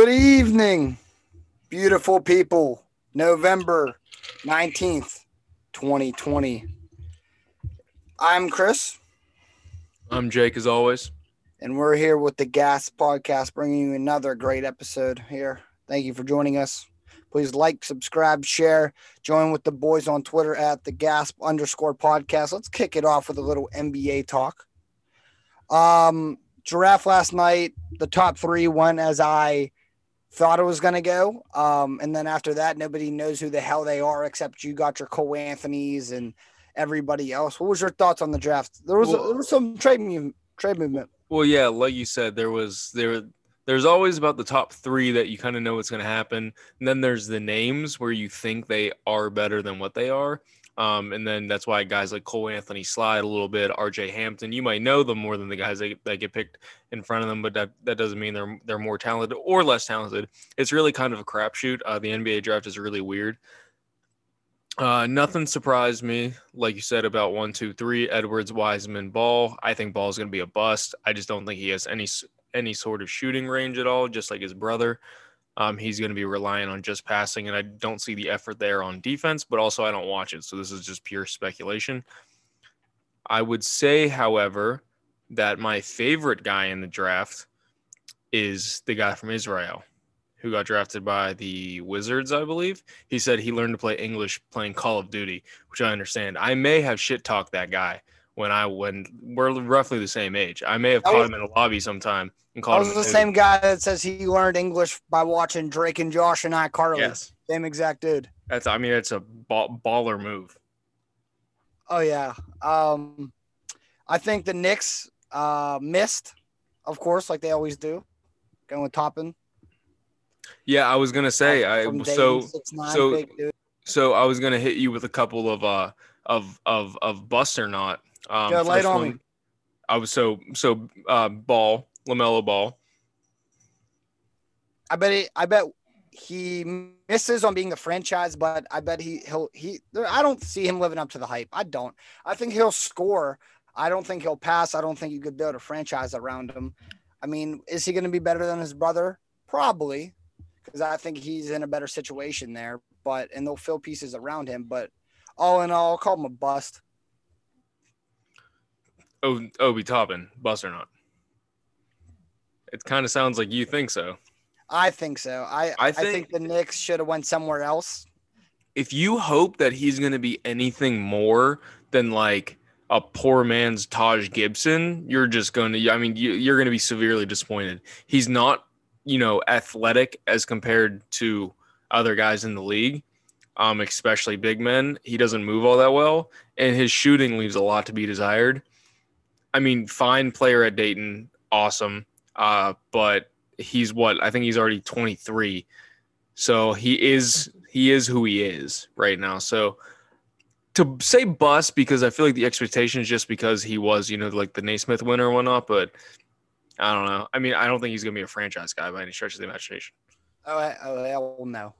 Good evening, beautiful people. November 19th, 2020. I'm Chris, I'm Jake, as always. and we're here with the Gas Podcast, bringing you another great episode here. Thank you for joining us. Please like, subscribe, share, join with the boys on Twitter at the Gasp underscore podcast. Let's kick it off with a little NBA talk. Um, giraffe last night, the top three went as I thought it was going to go. Um, and then after that, nobody knows who the hell they are except you got your Cole Anthony's and everybody else. What was your thoughts on the draft? There was, Well- there was some trade move, trade movement. Well, yeah, like you said, there was there there's always about the top three that you kind of know what's going to happen, and then there's the names where you think they are better than what they are. Um, and then that's why guys like Cole Anthony slide a little bit. R.J. Hampton, you might know them more than the guys that, that get picked in front of them, but that, that doesn't mean they're they're more talented or less talented. It's really kind of a crapshoot. Uh, the NBA draft is really weird. Uh, nothing surprised me, like you said about one, two, three. Edwards, Wiseman, Ball. I think Ball's going to be a bust. I just don't think he has any any sort of shooting range at all. Just like his brother, um, he's going to be relying on just passing, and I don't see the effort there on defense. But also, I don't watch it, so this is just pure speculation. I would say, however, that my favorite guy in the draft is the guy from Israel who got drafted by the Wizards, I believe. He said he learned to play English playing Call of Duty, which I understand. I may have shit talked that guy when I when we're roughly the same age. I may have caught was- him in a lobby sometime and I called was him the same guy that says he learned English by watching Drake and Josh and iCarly. Yes, Same exact dude. that's. I mean, it's a ball, baller move. Oh yeah. Um, I think the Knicks uh, missed, of course, like they always do, going with Toppin. Yeah, I was gonna say. I so Dayton, 6'9", so- so I was gonna hit you with a couple of uh of of of bust or not. Um, Yeah, light on me. I was so so uh ball Lamelo ball. I bet he, I bet he misses on being the franchise, but I bet he he'll he. I don't see him living up to the hype. I don't. I think he'll score. I don't think he'll pass. I don't think you could build a franchise around him. I mean, is he going to be better than his brother? Probably, because I think he's in a better situation there. But and they'll fill pieces around him. But all in all, I'll call him a bust. Oh, Obi Toppin, bust or not? It kind of sounds like you think so. I think so. I I I think, think- the Knicks should have went somewhere else. If you hope that he's going to be anything more than like a poor man's Taj Gibson, you're just going to. I mean, you, you're going to be severely disappointed. He's not, you know, athletic as compared to other guys in the league, um, especially big men. He doesn't move all that well, and his shooting leaves a lot to be desired. I mean, fine player at Dayton, awesome, uh, but he's what I think he's already 23, so he is he is who he is right now. So to say bust because I feel like the expectation is just because he was, you know, like the Naismith winner or whatnot, but I don't know. I mean, I don't think he's gonna be a franchise guy by any stretch of the imagination. Oh, I, oh, will know.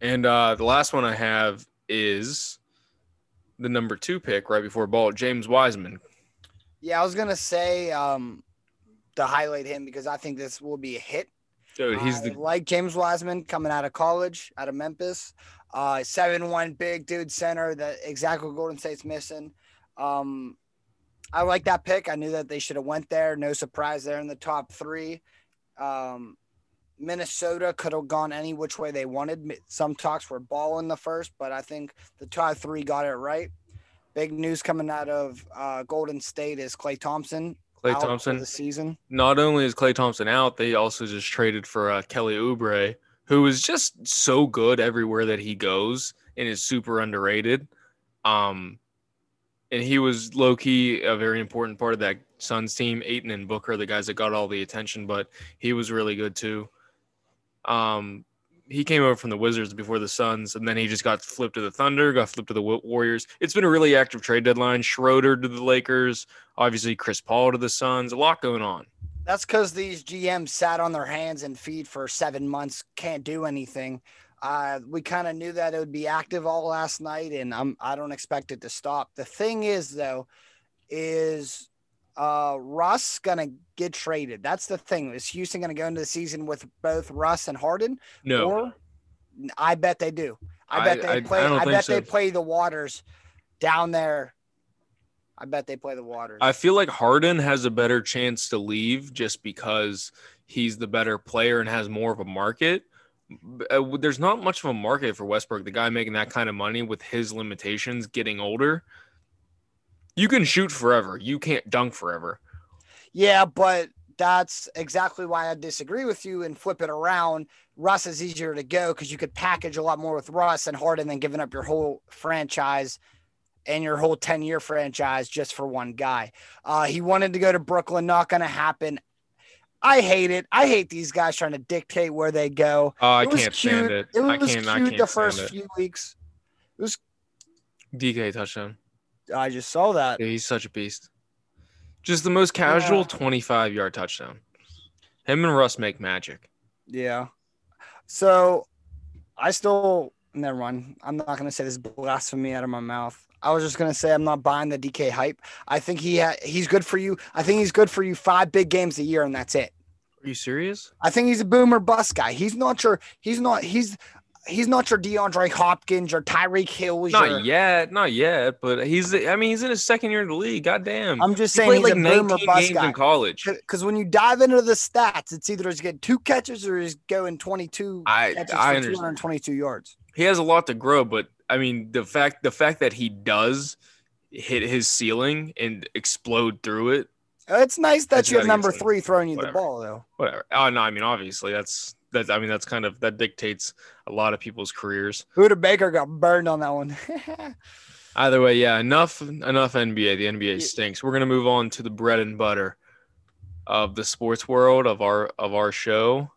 And uh, the last one I have is the number two pick right before ball, James Wiseman. Yeah, I was gonna say um, to highlight him because I think this will be a hit. Dude, he's the like James Wiseman coming out of college, out of Memphis. Uh, seven one big dude center that exactly what Golden State's missing. Um, I like that pick. I knew that they should have went there. No surprise there in the top three. Um, Minnesota could have gone any which way they wanted. Some talks were ball in the first, but I think the top three got it right. Big news coming out of uh, Golden State is Klay Thompson. Klay Thompson. the season. Not only is Klay Thompson out, they also just traded for uh, Kelly Oubre, who is just so good everywhere that he goes and is super underrated. Um, and he was low key a very important part of that Suns team. Ayton and Booker, the guys that got all the attention, but he was really good too. Um, he came over from the Wizards before the Suns, and then he just got flipped to the Thunder, got flipped to the Warriors. It's been a really active trade deadline. Schroeder to the Lakers, obviously Chris Paul to the Suns. A lot going on. That's because these GMs sat on their hands and feet for seven months, can't do anything. Uh, we kind of knew that it would be active all last night, and I'm I don't expect it to stop. The thing is, though, is uh, Russ gonna get traded? That's the thing. Is Houston gonna go into the season with both Russ and Harden? No, Or I bet they do. I I- bet they I- I play. don't I, bet so. they play the Waters down there. I bet they play the Waters. I feel like Harden has a better chance to leave just because he's the better player and has more of a market. Uh, There's not much of a market for Westbrook, the guy making that kind of money with his limitations getting older. You can shoot forever. You can't dunk forever. yeah, but that's exactly why I disagree with you and flip it around. Russ is easier to go because you could package a lot more with Russ and Harden than giving up your whole franchise and your whole 10 year franchise just for one guy. Uh, he wanted to go to Brooklyn, not going to happen. I hate it. I hate these guys trying to dictate where they go. Oh, I can't stand cute. it. It I was can't. I cute can't the first few weeks. It was DK touchdown. I just saw that. Yeah, he's such a beast. Just the most casual Yeah. 25 yard touchdown. Him and Russ make magic. Yeah. So I still never mind. I'm not gonna say this blasphemy out of my mouth. I was just gonna say I'm not buying the DK hype. I think he ha- he's good for you. I think he's good for you five big games a year, and that's it. Are you serious? I think he's a boomer bust guy. He's not your. He's not. He's he's not your DeAndre Hopkins or Tyreek Hill. Not your, yet, not yet. But he's. I mean, he's in his second year in the league. Goddamn. I'm just he saying he's like a boomer 19 bust games guy. in college. Because when you dive into the stats, it's either he's getting two catches or he's going 22 I catches I for understand. 222 yards. He has a lot to grow, but I mean, the fact the fact that he does hit his ceiling and explode through it, uh, It's nice that you have number three throwing you whatever. the ball, though. whatever. Oh no, I mean, obviously that's that's. I mean, that's kind of that dictates a lot of people's careers. Budda Baker got burned on that one. Either way, yeah, enough enough NBA. The NBA stinks. We're gonna move on to the bread and butter of the sports world of our of our show.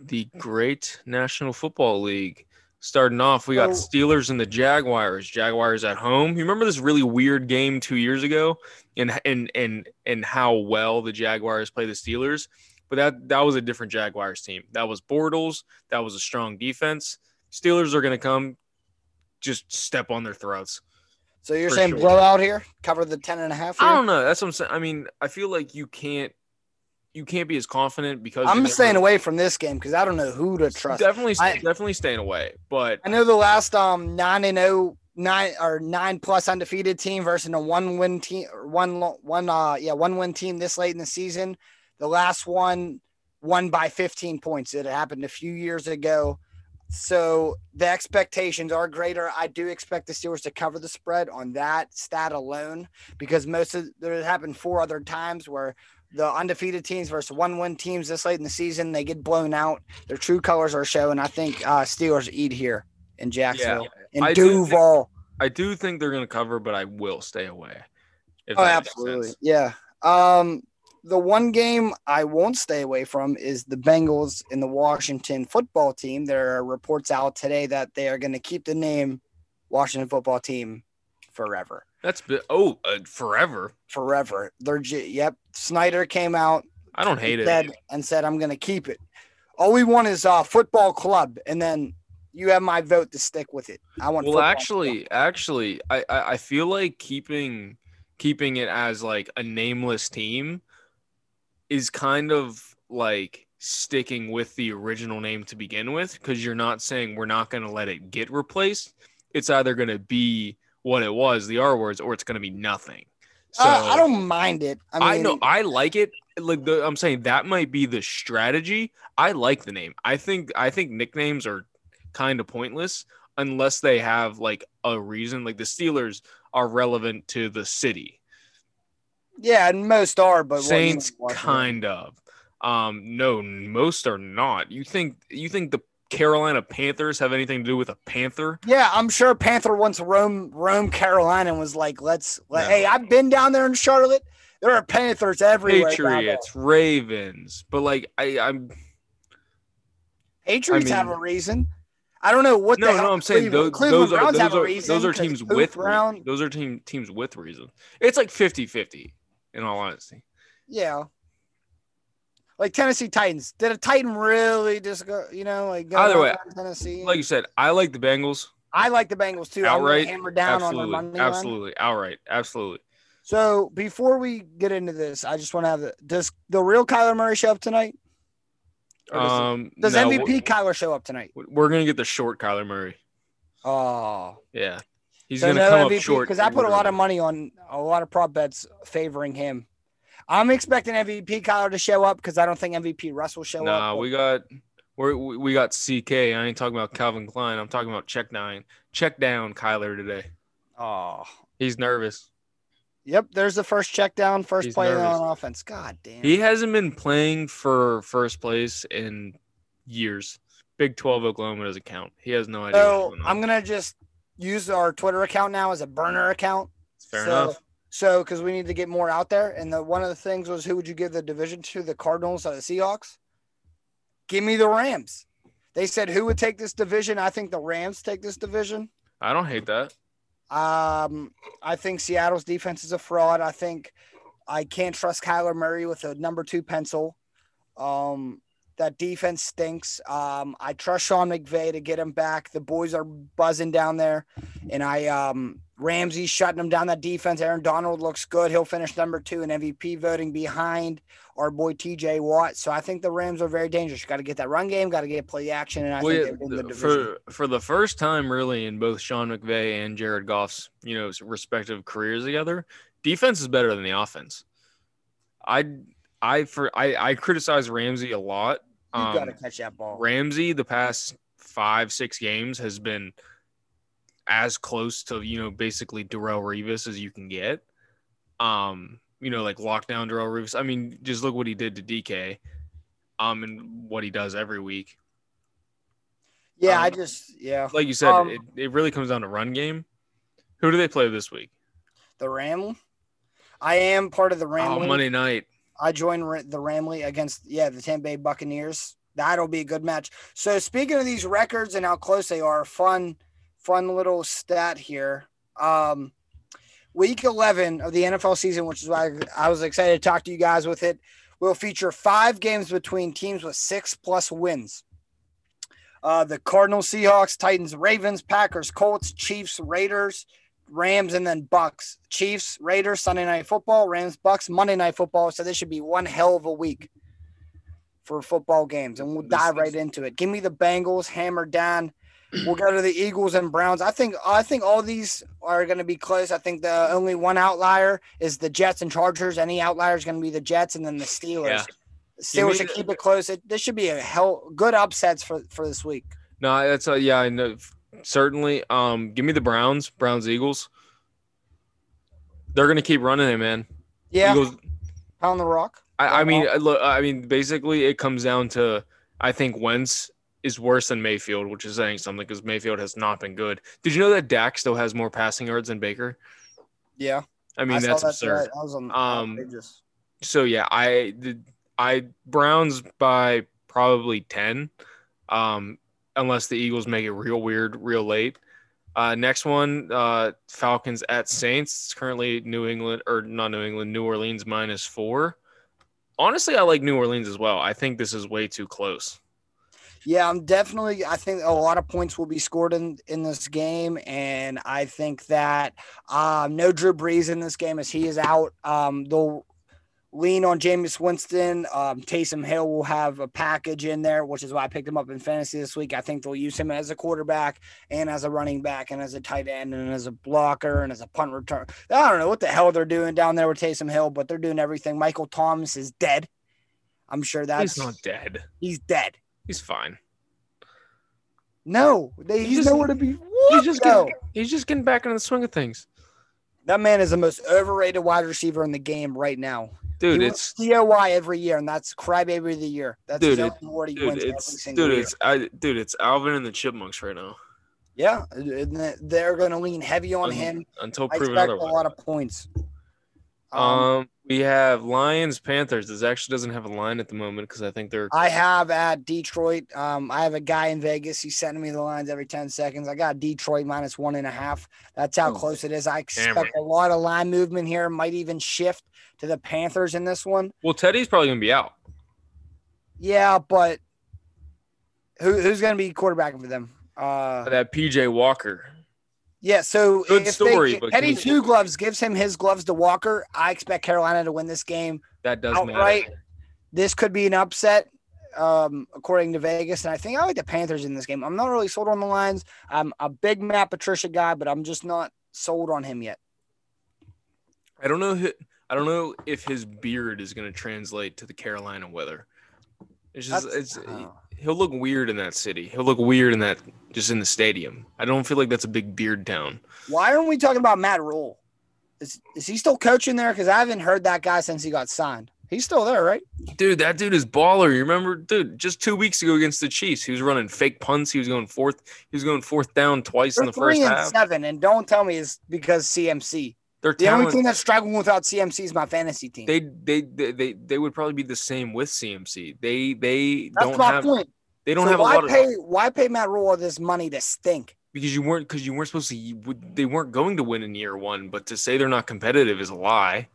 The great National Football League. Starting off, we got Steelers and the Jaguars. Jaguars at home. You remember this really weird game two years ago, and and and and how well the Jaguars play the Steelers. But that that was a different Jaguars team. That was Bortles. That was a strong defense. Steelers are gonna come, just step on their throats. so you're saying sure. blowout here? Cover the 10 and a half here? I don't know. That's what I'm saying. I mean, I feel like you can't you can't be as confident because I'm staying never- away from this game because I don't know who to trust. Definitely, I- definitely staying away. But I know the last um nine and oh nine or nine plus undefeated team versus a one win team one one uh yeah one win team this late in the season. The last one won by 15 points. It happened a few years ago. So the expectations are greater. I do expect the Steelers to cover the spread on that stat alone because most of there happened four other times where the undefeated teams versus one win teams this late in the season they get blown out. Their true colors are shown. I think uh, Steelers eat here in Jacksonville in I do think- Duval. I do think they're gonna cover, but I will stay away. Oh, absolutely. Yeah. Um, the one game I won't stay away from is the Bengals and the Washington football team. There are reports out today that they are going to keep the name Washington football team forever. That's bi- oh uh, forever. Forever. They're yep. Snyder came out I don't hate and it. and said, I'm going to keep it. All we want is a football club, and then you have my vote to stick with it. I want. Well, actually, actually, I, I I feel like keeping keeping it as like a nameless team is kind of like sticking with the original name to begin with because you're not saying we're not going to let it get replaced. It's either going to be what it was, the R words, or it's going to be nothing. So Uh, I don't mind it. I mean, I know I like it. Like the, I'm saying that might be the strategy. I like the name. I think I think nicknames are kind of pointless unless they have like a reason. Like the Steelers are relevant to the city. Yeah, and most are, but Saints kind of. Um, no, most are not. You think you think the Carolina Panthers have anything to do with a Panther? Yeah, I'm sure Panther once roam roam Carolina and was like, "Let's, let, No. hey, I've been down there in Charlotte. There are Panthers everywhere." Patriots, Ravens, but like I, I'm Patriots I have a reason. I don't know what. no, the no. I'm saying those, Cleveland, those are those have a are reason those are teams with Brown. those are team teams with reason. It's like 50-50, in all honesty. Yeah. Like Tennessee Titans. Did a Titan really just go? You know, like go Either way, Tennessee. Like you said, I like the Bengals I like the Bengals too. Outright. hammer down on the Absolutely, line. absolutely, outright, absolutely. So before we get into this, I just want to have the does the real Kyler Murray show up tonight? Does, Um, does no, MVP Kyler show up tonight? We're, we're gonna get the short Kyler Murray. Oh, Yeah, he's so gonna come MVP up short because I put a lot of money on a lot of prop bets favoring him. I'm expecting MVP Kyler to show up because I don't think MVP Russ will show Nah, up. we got we're, we we got CK. I ain't talking about Calvin Klein. I'm talking about check nine, check down Kyler today. oh, He's nervous. yep. There's the first check down, first He's play nervous. on offense. God damn. He hasn't been playing for first place in years. Big 12 Oklahoma doesn't count. He has no idea. So what's going on. I'm gonna just use our Twitter account now as a burner account. Fair so, enough. So, because we need to get more out there, and the one of the things was who would you give the division to? The Cardinals or the Seahawks? Give me the Rams. They said who would take this division. I think the Rams take this division. I don't hate that. Um, I think Seattle's defense is a fraud. I think I can't trust Kyler Murray with a number two pencil. Um, that defense stinks. Um, I trust Sean McVay to get him back. The boys are buzzing down there, and I um Ramsey's shutting them down. That defense. Aaron Donald looks good. He'll finish number two in MVP voting behind our boy TJ Watt. So I think the Rams are very dangerous. Got to get that run game. Got to get play action, and I Well, think yeah, the division. for for the first time, really, in both Sean McVay and Jared Goff's you know respective careers together, defense is better than the offense. I I for I I criticize Ramsey a lot. You got to Um, catch that ball. Ramsey the past five six games has been as close to you know basically Darrelle Revis as you can get. Um, you know, like lockdown Darrelle Revis. I mean, just look what he did to DK. Um, and what he does every week. yeah, I um, just yeah. Like you said, Um, it, it really comes down to run game. Who do they play this week? The Ram. I am part of the Ram. Oh, Monday night. I joined Ra- the Ramley against yeah the Tampa Bay Buccaneers. That'll be a good match. So speaking of these records and how close they are, fun, fun little stat here. Um, week eleven of the NFL season, which is why I was excited to talk to you guys with it, will feature five games between teams with six plus wins. Uh, the Cardinals, Seahawks, Titans, Ravens, Packers, Colts, Chiefs, Raiders, Rams, and then Bucks. Chiefs, Raiders, Sunday night football, Rams, Bucks, Monday night football. So this should be one hell of a week for football games. And we'll dive right into it. Give me the Bengals, hammer down. We'll go to the Eagles and Browns. I think I think all these are going to be close. I think the only one outlier is the Jets and Chargers. Any outlier is going to be the Jets and then the Steelers. Yeah. The Steelers should the- keep it close. It, this should be a hell good upsets for for this week. No, that's a, yeah, I know. Certainly. Um, give me the Browns, Browns, Eagles. They're gonna keep running it, man. Yeah, Eagles, pound the rock. I, I mean, look, I mean, basically, it comes down to I think Wentz is worse than Mayfield, which is saying something because Mayfield has not been good. Did you know that Dak still has more passing yards than Baker? Yeah, I mean, saw that's that absurd. That was on- Um, outrageous. So yeah, I the I Browns by probably ten, um, unless the Eagles make it real weird, real late. Uh, next one, uh, Falcons at Saints. It's currently New England or not New England, New Orleans minus four. Honestly, I like New Orleans as well. I think this is way too close. Yeah, I'm definitely. I think a lot of points will be scored in in this game, and I think that um, no Drew Brees in this game as he is out. Um, they'll lean on Jameis Winston. Um, Taysom Hill will have a package in there, which is why I picked him up in fantasy this week. I think they'll use him as a quarterback and as a running back and as a tight end and as a blocker and as a punt return. I don't know what the hell they're doing down there with Taysom Hill, but they're doing everything. Michael Thomas is dead. I'm sure that's He's not dead. he's dead. He's fine. No, they, He's he's, just- nowhere to be. He's just No. getting, he's just getting back into the swing of things, That man is the most overrated wide receiver in the game right now. Dude. he It's DOY every year, and that's crybaby of the year. That's Dude, it- dude, wins every it's dude, it's I, dude, it's Alvin and the Chipmunks right now. yeah, they're going to lean heavy on Un- him. Until proven expect a lot of points. Um, Um, we have Lions Panthers. This actually doesn't have a line at the moment because I think they're I have at Detroit. Um, I have a guy in Vegas. He's sending me the lines every 10 seconds. I got Detroit minus one and a half. That's how Oh, close it is. I expect a lot of line movement here. Might even shift to the Panthers in this one. well. Teddy's probably gonna be out. Yeah, but who, who's going to be quarterbacking for them? Uh, That PJ Walker. Yeah, so Good if story, they, but Teddy can- Two Gloves gives him his gloves to Walker, I expect Carolina to win this game. That does outright. matter. This could be an upset, um, according to Vegas, and I think I like the Panthers in this game. I'm not really sold on the lines. I'm a big Matt Patricia guy, but I'm just not sold on him yet. I don't know. Who, I don't know if his beard is going to translate to the Carolina weather. It's just That's- it's oh. he'll look weird in that city. He'll look weird in that just in the stadium. I don't feel like that's a big beard town. Why aren't we talking about Matt Rhule? Is is he still coaching there? Because I haven't heard that guy since he got signed. He's still there, right? Dude, that dude is baller. You remember, dude? Just two weeks ago against the Chiefs, he was running fake punts. He was going fourth. He was going fourth down twice in They're the first and half. seven, and don't tell me it's because CMC. Their The only team that's struggling without CMC is my fantasy team. They, they they they they would probably be the same with CMC. They they that's don't my have point. they don't So have a why lot of pay why pay Matt Rhule all this money to stink? because you weren't because you weren't supposed to you they weren't going to win in year one. But to say they're not competitive is a lie.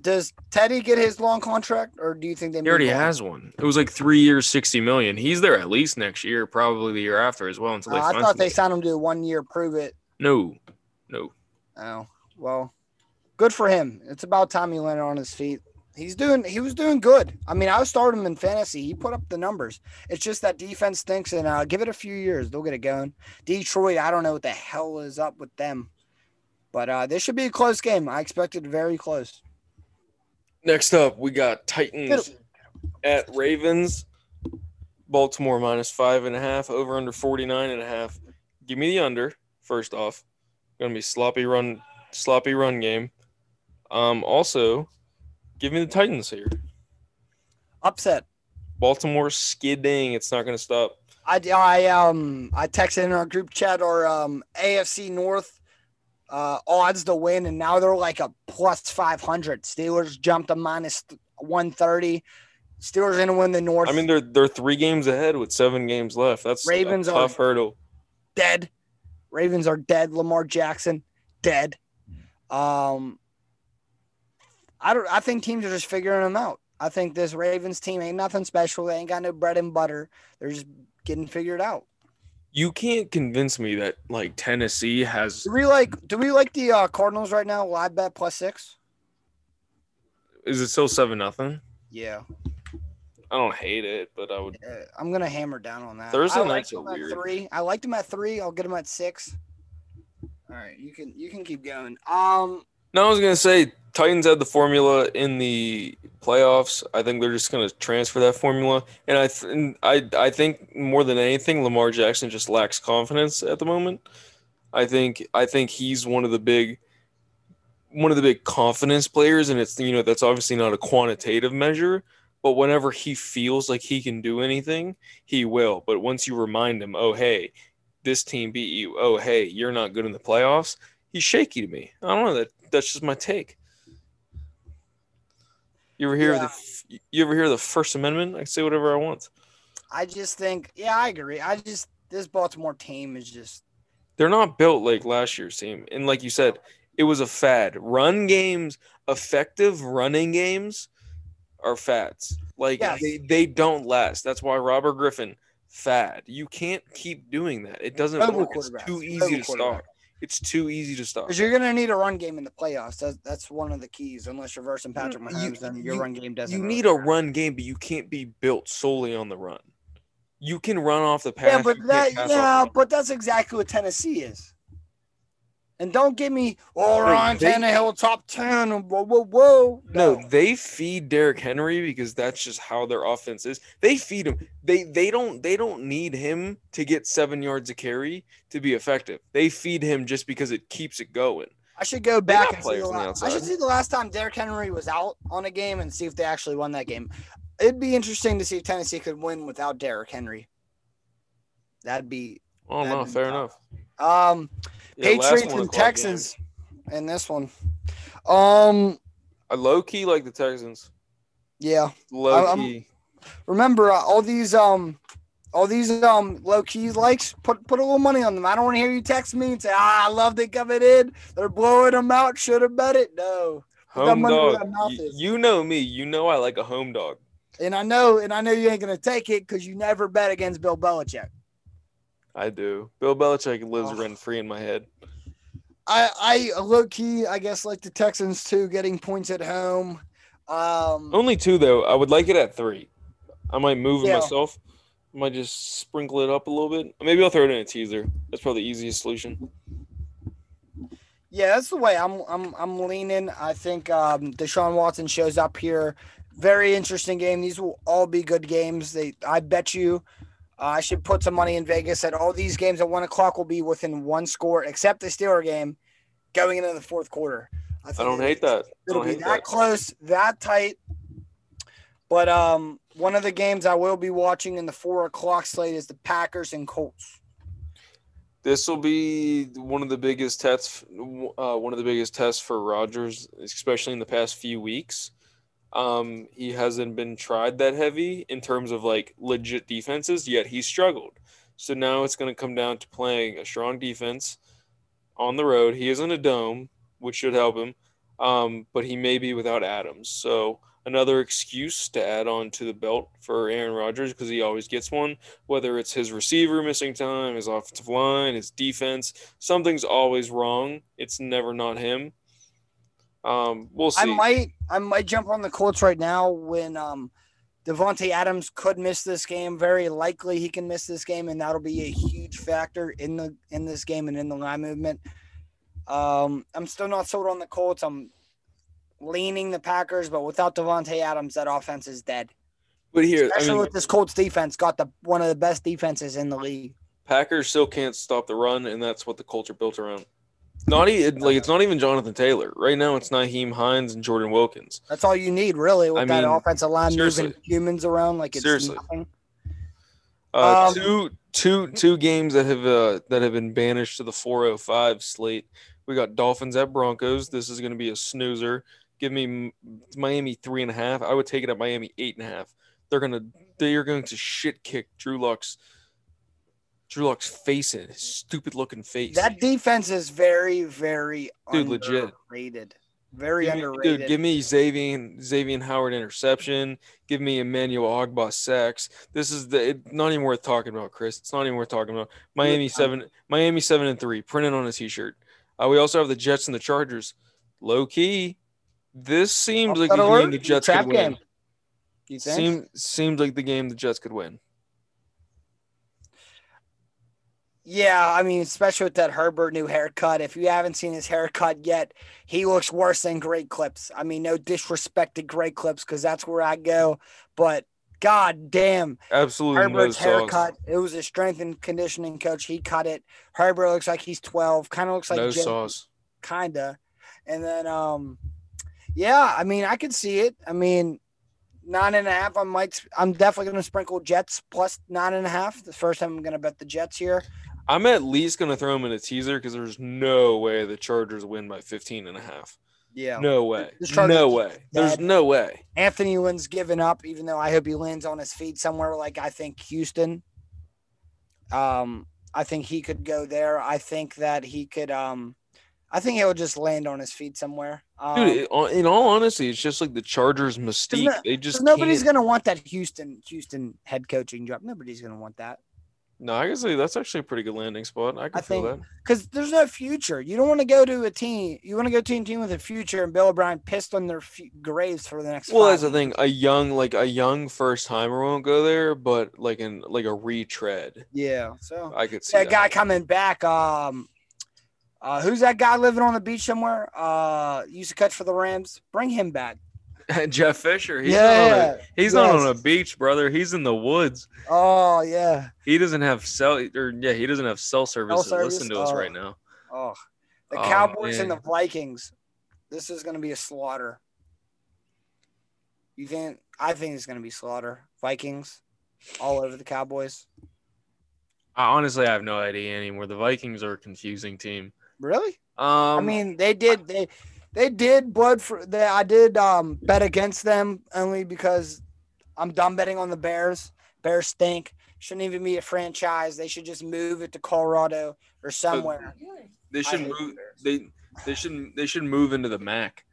Does Teddy get his long contract, or do you think they? He already on? has one. It was like three years, sixty million. He's there at least next year, probably the year after as well. Until they Uh, I thought they signed him to a one year prove it. no, no. Oh well, good for him. It's about time he landed on his feet. He's doing. He was doing good. I mean, I started him in fantasy. He put up the numbers. It's just that defense stinks, and uh, give it a few years, they'll get it going. Detroit, I don't know what the hell is up with them, but uh, this should be a close game. I expect it very close. Next up, we got Titans at Ravens. Baltimore minus five and a half, over under 49 and a half. Give me the under, first off. Gonna be sloppy run, sloppy run game. Um, also, give me the Titans here. Upset. Baltimore skidding. It's not gonna stop. I, I um I texted in our group chat our um AFC North uh odds to win and now they're like a plus 500. Steelers jumped to minus 130. Steelers going to win the North. I mean, they're they're three games ahead with seven games left. That's Ravens a are- tough hurdle. dead. Ravens are dead. Lamar Jackson dead. Um I don't I think teams are just figuring them out. I think this Ravens team ain't nothing special. They ain't got no bread and butter. They're just getting figured out. You can't convince me that like Tennessee has. Do we like do we like the uh, Cardinals right now? Live bet plus six? Is it still seven nothing? Yeah. I don't hate it, but I would. Uh, I'm gonna hammer down on that. Thursday I nights weird. three. I liked them at three. I'll get them at six. All right, you can you can keep going. Um, No, I was gonna say Titans had the formula in the playoffs. I think they're just gonna transfer that formula, and I th- and I I think more than anything, Lamar Jackson just lacks confidence at the moment. I think I think he's one of the big one of the big confidence players, and it's you know that's obviously not a quantitative measure, but whenever he feels like he can do anything, he will. But once you remind him, oh hey, this team beat you. Oh hey, you're not good in the playoffs. He's shaky to me. I don't know that that's just my take. You ever hear Yeah. the you ever hear the First Amendment? I can say whatever I want. I just think, yeah, I agree. I just this Baltimore team is just They're not built like last year's team. And like you said, it was a fad. Run games, effective running games are fads. Like Yes. they, they don't last. That's why Robert Griffin fad. You can't keep doing that. It doesn't work. It's too easy to quarterback. It's too easy to stop. because you're gonna need a run game in the playoffs. That's that's one of the keys. Unless you're versing mm, Patrick You- Mahomes, then your you- run game doesn't. You need a run game, but you can't be built solely on the run. You can run off the pass. Yeah, but that yeah, but that's exactly what Tennessee is. And don't give me, oh, Ryan they- Tannehill top ten. Whoa, whoa, whoa. No, they feed Derrick Henry because that's just how their offense is. They feed him. They they don't they don't need him to get seven yards a carry to be effective. They feed him just because it keeps it going. I should go back and see the on the last, I should see the last time Derrick Henry was out on a game and see if they actually won that game. It'd be interesting to see if Tennessee could win without Derrick Henry. That'd be Oh no, That'd be fair tough. enough. um Yeah, Patriots and Texans in this one. Um. I low key like the Texans. yeah. Low I'm- key. Remember uh, all these um all these um low key likes put put a little money on them. I don't want to hear you text me and say, ah, I love they coming in. They're blowing them out. Should have bet it. No. Home dog. You, you know me. You know I like a home dog. And I know, and I know you ain't gonna take it because you never bet against Bill Belichick. I do. Bill Belichick lives Oh. rent free in my head. I I low key I guess like the Texans too, getting points at home. Um, Only two though. I would like it at three. I might move it myself. I might just sprinkle it up a little bit. Maybe I'll throw it in a teaser. That's probably the easiest solution. Yeah, that's the way I'm I'm I'm leaning. I think um Deshaun Watson shows up here. Very interesting game. These will all be good games. They I bet you uh, I should put some money in Vegas that all these games at one o'clock will be within one score, except the Steeler game going into the fourth quarter. I don't hate that. It'll be that that. close, that tight. But um, one of the games I will be watching in the four o'clock slate is the Packers and Colts. This will be one of the biggest tests. Uh, one of the biggest tests for Rodgers, especially in the past few weeks. Um, he hasn't been tried that heavy in terms of like legit defenses, yet he struggled. So now it's going to come down to playing a strong defense on the road. He is in a dome, which should help him, um, but he may be without Adams. So another excuse to add on to the belt for Aaron Rodgers because he always gets one whether it's his receiver missing time, his offensive line, his defense, something's always wrong. It's never not him. Um, we'll see. I might I might jump on the Colts right now when um Davante Adams could miss this game. Very likely he can miss this game, and that'll be a huge factor in the in this game and in the line movement. Um, I'm still not sold on the Colts. I'm leaning the Packers, but without Davante Adams, that offense is dead. but here, I Especially mean, with this Colts defense, got the one of the best defenses in the league. Packers still can't stop the run, and that's what the culture built around. Not even like it's not even Jonathan Taylor right now. It's Nyheim Hines and Jordan Wilkins. That's all you need, really, with I that mean, offensive line moving humans around like it's Seriously. nothing. Uh, Um, two, two, two games that have uh, that have been banished to the 405 slate. We got Dolphins at Broncos. This is going to be a snoozer. Give me Miami three and a half. I would take it at Miami eight and a half. They're gonna they are going to shit kick Drew Lock's Drew Lock's face in his stupid looking face. That defense is very, very Dude, legit. underrated. Very Give me, underrated. dude, give me Xavier Xavier Howard interception. Give me Emmanuel Ogbah sacks. This is the it, not even worth talking about, Chris. It's not even worth talking about. Miami seven, Miami seven and three, printed on a t-shirt. Uh, we also have the Jets and the Chargers. Low key, this seems like the game the Jets trap could win. game. You think? Seems seems like the game the Jets could win. Yeah, I mean, especially with that Herbert new haircut. If you haven't seen his haircut yet, he looks worse than Great Clips. I mean, no disrespect to Great Clips because that's where I go, but god damn, Absolutely no Herbert's sauce. haircut. It was a strength and conditioning coach. He cut it. Herbert looks like he's 12. Kind of looks like no Jim- sauce. kinda. And then um yeah, I mean I could see it. I mean nine and a half. I might I'm definitely gonna sprinkle Jets plus nine and a half. The first time I'm gonna bet the Jets here. I'm at least gonna throw him in a teaser because there's no way the Chargers win by 15 and a half. Yeah. No way. No way. There's no way. Anthony Lynn's given up, even though I hope he lands on his feet somewhere like I think Houston. Um, I think he could go there. I think that he could um I think he'll just land on his feet somewhere. Um, Dude, in all honesty, it's just like the Chargers mystique. no- they just nobody's can't- gonna want that Houston Houston head coaching job. Nobody's gonna want that. No, I can say that's actually a pretty good landing spot. I can I feel think- that. because there's no future. You don't want to go to a team. You want to go to a team with a future, and Bill O'Brien pissed on their f- graves for the next. Well, that's the thing. A young, like a young first timer won't go there, but like in like a retread, Yeah. So I could see that that. guy coming back. Um, uh, who's that guy living on the beach somewhere? Uh, used to catch for the Rams. Bring him back. Jeff Fisher. He's not on a, yeah. he's not on a beach, brother. He's in the woods. Oh yeah. He doesn't have cell or yeah, he doesn't have cell service to service? listen to us Oh. right now. Oh, the Oh, Cowboys and the. Vikings. This is going to be a slaughter. You think? I think it's going to be slaughter. Vikings, all over the Cowboys. I honestly I have no idea anymore. The Vikings are a confusing team. Really? Um, I mean, they did they they did blood for they I did um bet against them only because I'm done betting on the Bears. Bears stink. Shouldn't even be a franchise. They should just move it to Colorado or somewhere. they should hate the move. They they should they should move into the MAC.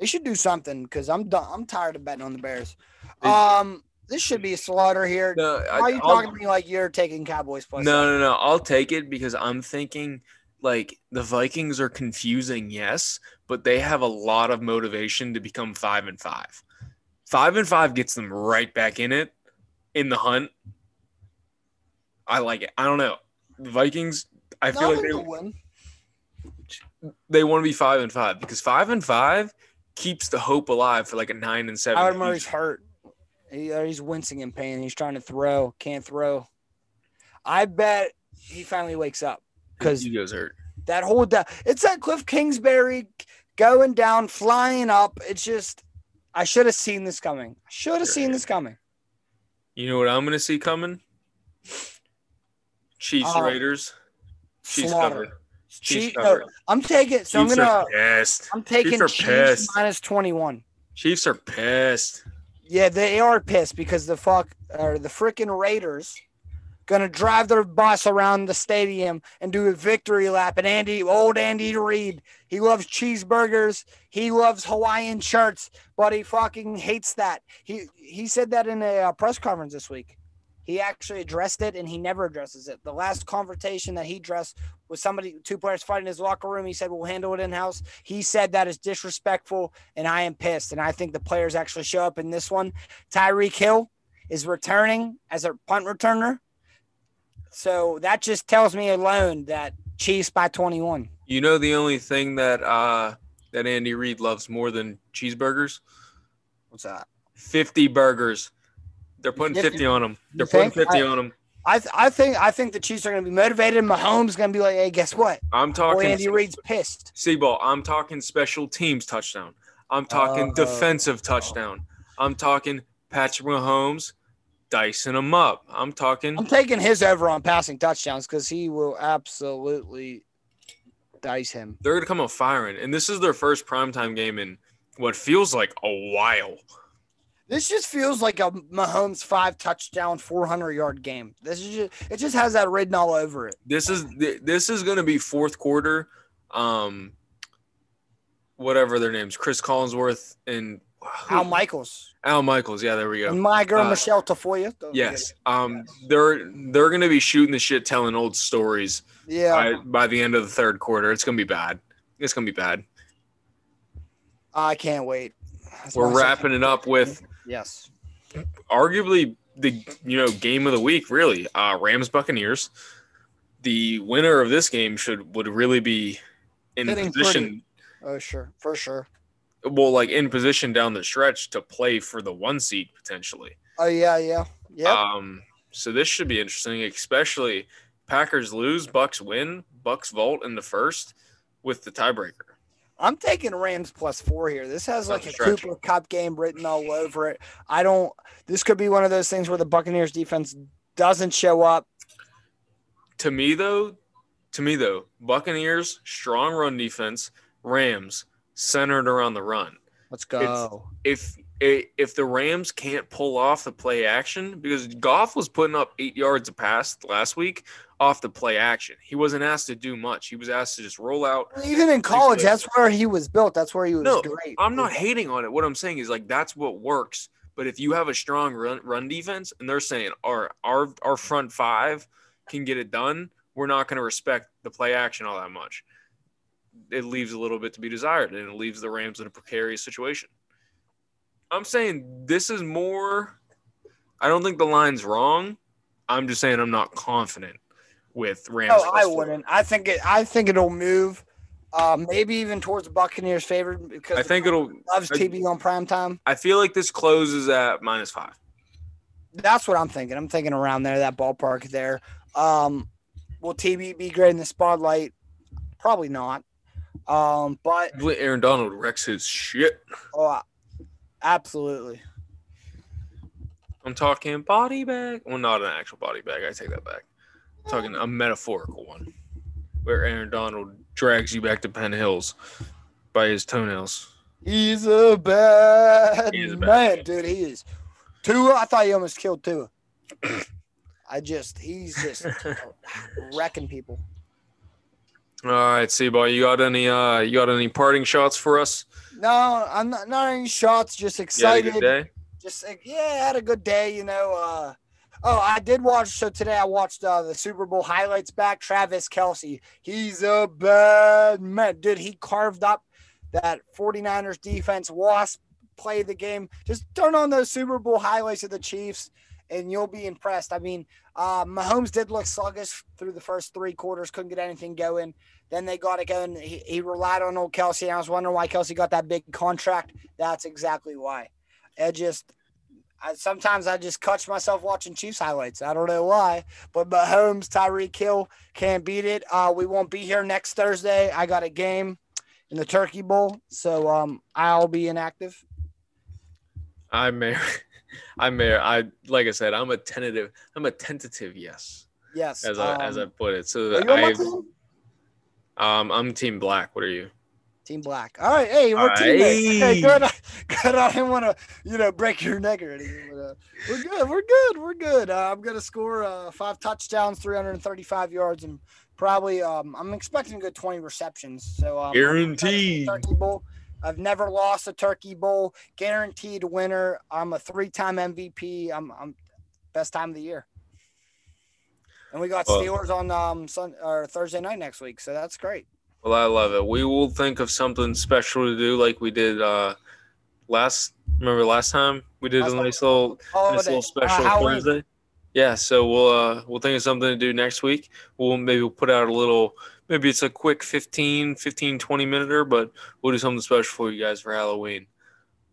They should do something because I'm done. I'm tired of betting on the Bears. They- Um, this should be a slaughter here. No, Why are you talking to me like you're taking Cowboys plus? No, no, no. I'll take it because I'm thinking like the Vikings are confusing, yes, but they have a lot of motivation to become five and five. Five and five gets them right back in it, in the hunt. I like it. I don't know. The Vikings, I feel like they, win. they want to be five and five because five and five keeps the hope alive for like a nine and seven. Howard Murray's future. hurt. He, uh, he's wincing in pain. He's trying to throw, can't throw. I bet he finally wakes up because Ego's hurt. that whole da- it's that Cliff Kingsbury going down, flying up. It's just I should have seen this coming. I should have seen this coming. You know what I'm gonna see coming? Chiefs Oh, uh, Raiders. Chiefs Slaughter. cover. Chiefs Chief, no, cover. I'm taking. So Chiefs I'm gonna. are pissed. I'm taking are Chiefs minus 21. Chiefs are pissed. Yeah, they are pissed because the fuck or the freaking Raiders gonna drive their bus around the stadium and do a victory lap. And Andy, old Andy Reid, he loves cheeseburgers, he loves Hawaiian shirts, but he fucking hates that. He he said that in a uh, press conference this week. He actually addressed it, and he never addresses it. The last confrontation that he addressed was somebody, two players fighting in his locker room. He said, "We'll handle it in house." He said that is disrespectful, and I am pissed. And I think the players actually show up in this one. Tyreek Hill is returning as a punt returner, so that just tells me alone that Chiefs by twenty-one. You know the only thing that uh that Andy Reid loves more than cheeseburgers? What's that? 50 burgers. They're putting 50? 50 on them. They're putting think? 50 I- on them. I th- I think I think the Chiefs are going to be motivated. Mahomes is going to be like, "Hey, guess what? I'm Boy, talking Andy Reid's pissed." Seaball, I'm talking special teams touchdown. I'm talking Oh. defensive touchdown. I'm talking Patrick Mahomes dicing them up. I'm talking I'm taking his over on passing touchdowns because he will absolutely dice him. they're gonna come up firing. And this is their first primetime game in what feels like a while. This just feels like a Mahomes five touchdown, 400 yard game. This is just, it just has that written all over it. This is this is gonna be fourth quarter. Um whatever their names, Chris Collinsworth and Al Michaels Al Michaels. Yeah, there we go. and my girl Uh, Michelle Tafoya. Don't Yes. Um they're they're gonna be shooting the shit telling old stories Yeah. by, by the end of the third quarter. It's gonna be bad. It's gonna be bad. I can't wait. That's We're wrapping it up with Yes. arguably the you know game of the week. Really, uh, Rams Buccaneers. The winner of this game should would really be in Hitting position. Oh, sure. For sure. Well, like in position down the stretch to play for the one seed potentially. Oh, yeah. Yeah. Yeah. Um, so this should be interesting, especially Packers lose, Bucks win, Bucks vault in the first with the tiebreaker. I'm taking Rams plus four here. This has like a stretch. Cooper Kupp game written all over it. I don't. This could be one of those things where the Buccaneers defense doesn't show up. To me though, to me though, Buccaneers strong run defense, Rams centered around the run. Let's go. If if the Rams can't pull off the play action because Goff was putting up 8 yards a pass last week off the play action. He wasn't asked to do much. He was asked to just roll out Even in college, that's where he was built. That's where he was No, great. I'm not hating on it. What I'm saying is like that's what works. But if you have a strong run run defense and they're saying our our our front five can get it done, we're not going to respect the play action all that much. It leaves a little bit to be desired, and it leaves the Rams in a precarious situation. I'm saying this is more. I don't think the line's wrong. I'm just saying I'm not confident with Rams. No, I wouldn't. I think it. I think it'll move. Uh, maybe even towards the Buccaneers' favor because I think it'll. loves I- TB on prime time. I feel like this closes at minus five. That's what I'm thinking. I'm thinking around there, that ballpark there. Um, will TB be great in the spotlight? Probably not. Um, but Aaron Donald wrecks his shit. oh, absolutely. I'm talking body bag. Well, not an actual body bag. I take that back. I'm talking a metaphorical one, where Aaron Donald drags you back to Penn Hills by his toenails. He's a bad, He is a bad man, man. dude. He is. Tua, I thought he almost killed Tua. I just, he's just wrecking people. All right, see, you got any? Uh, you got any parting shots for us? No, I'm not, not any shots. Just You had a excited. good day. Just like, yeah, I had a good day. You know, uh, Oh, I did watch. So today I watched uh, the Super Bowl highlights back. Travis Kelce, he's a bad man. Dude, he carved up that 49ers defense. Wasp play the game. Just turn on those Super Bowl highlights of the Chiefs and you'll be impressed. I mean, uh, Mahomes did look sluggish through the first three quarters, couldn't get anything going. Then they got it going. He, he relied on old Kelce. I was wondering why Kelce got that big contract. That's exactly why. It just, I, sometimes I just catch myself watching Chiefs highlights. I don't know why, but Mahomes, Tyreek Hill can't beat it. Uh, we won't be here next Thursday. I got a game in the Turkey Bowl, so um, I'll be inactive. I may, I may, I like I said, I'm a tentative, I'm a tentative yes. Yes, as I um, as I put it. So are you on my I, team? um, I'm Team Black. What are you? Team Black. All right, hey, we're All teammates. Hey, right. good. Good. I didn't want to, you know, break your neck or anything. But, uh, we're good. We're good. We're good. Uh, I'm gonna score uh, five touchdowns, 335 yards, and probably um, I'm expecting a good 20 receptions. So um, I'm excited for the Guaranteed. Turkey Bowl. I've never lost a Turkey Bowl. Guaranteed winner. I'm a three-time MVP. I'm, I'm best time of the year. And we got Well- Steelers on um Sun or Thursday night next week, so that's great. Well, I love it. We will think of something special to do, like we did uh last. Remember last time we did Last a nice little, nice little Uh, special Halloween. Thursday. Yeah, so we'll uh we'll think of something to do next week. We'll maybe we'll put out a little maybe it's a quick 15 15 20 minute but we'll do something special for you guys for Halloween.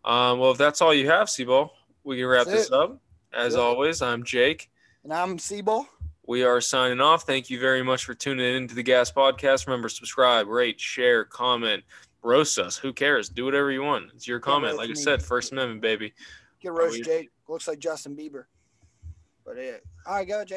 Um well if that's all you have, Seaball, we can wrap That's this it. up. As Yeah. always, I'm Jake. And I'm Seabull. We are signing off. Thank you very much for tuning in to the Gas Podcast. Remember, subscribe, rate, share, comment, roast us. Who cares? Do whatever you want. It's your comment. Like I said, First Amendment, baby. Get roast Jake. Looks like Justin Bieber. But yeah. All right, go, Jake.